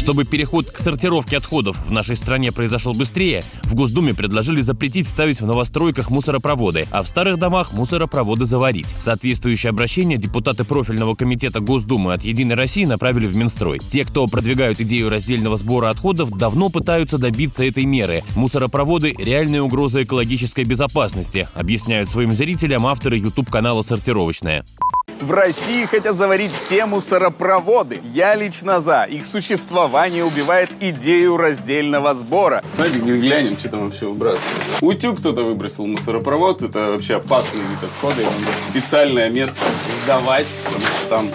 Чтобы переход к сортировке отходов в нашей стране произошел быстрее, в Госдуме предложили запретить ставить в новостройках мусоропроводы, а в старых домах мусоропроводы заварить. Соответствующее обращение депутаты профильного комитета Госдумы от «Единой России» направили в Минстрой. Те, кто продвигают идею раздельного сбора отходов, давно пытаются добиться этой меры. Мусоропроводы – реальная угроза экологической безопасности, объясняют своим зрителям авторы YouTube-канала «Сортировочная». В России хотят заварить все мусоропроводы. Я лично за. Их существование убивает идею раздельного сбора. Давайте глянем, что там вообще выбрасывают. Утюг кто-то выбросил мусоропровод. Это вообще опасный вид отхода. Его надо в специальное место сдавать, потому что там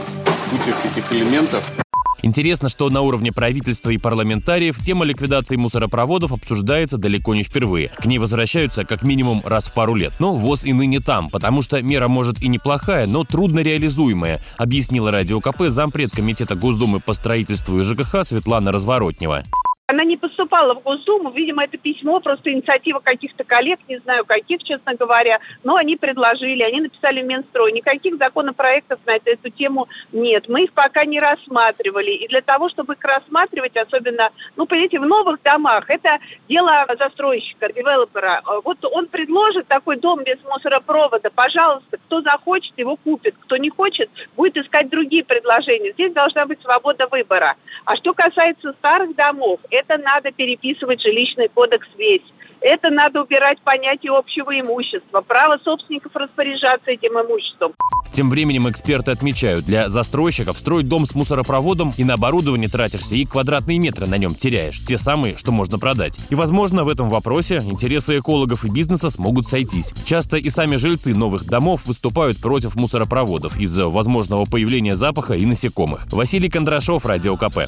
куча всяких элементов. Интересно, что на уровне правительства и парламентариев тема ликвидации мусоропроводов обсуждается далеко не впервые. К ней возвращаются как минимум раз в пару лет. Но ВОЗ и ныне там, потому что мера может и неплохая, но трудно реализуемая, объяснила Радио КП зампред Комитета Госдумы по строительству и ЖКХ Светлана Разворотнева. Она не поступала в Госдуму, видимо, это письмо, просто инициатива каких-то коллег, не знаю каких, честно говоря, но они предложили, они написали в Минстрой. Никаких законопроектов на эту тему нет. Мы их пока не рассматривали. И для того, чтобы их рассматривать, особенно, ну, понимаете, в новых домах, это дело застройщика, девелопера. Вот он предложит такой дом без мусоропровода, пожалуйста, кто захочет, его купит, кто не хочет, будет искать другие предложения. Здесь должна быть свобода выбора. А что касается старых домов, это надо переписывать жилищный кодекс весь. Это надо убирать понятие общего имущества, право собственников распоряжаться этим имуществом. Тем временем эксперты отмечают, для застройщиков строить дом с мусоропроводом и на оборудование тратишься, и квадратные метры на нем теряешь, те самые, что можно продать. И, возможно, в этом вопросе интересы экологов и бизнеса смогут сойтись. Часто и сами жильцы новых домов выступают против мусоропроводов из-за возможного появления запаха и насекомых. Василий Кондрашов, Радио КП.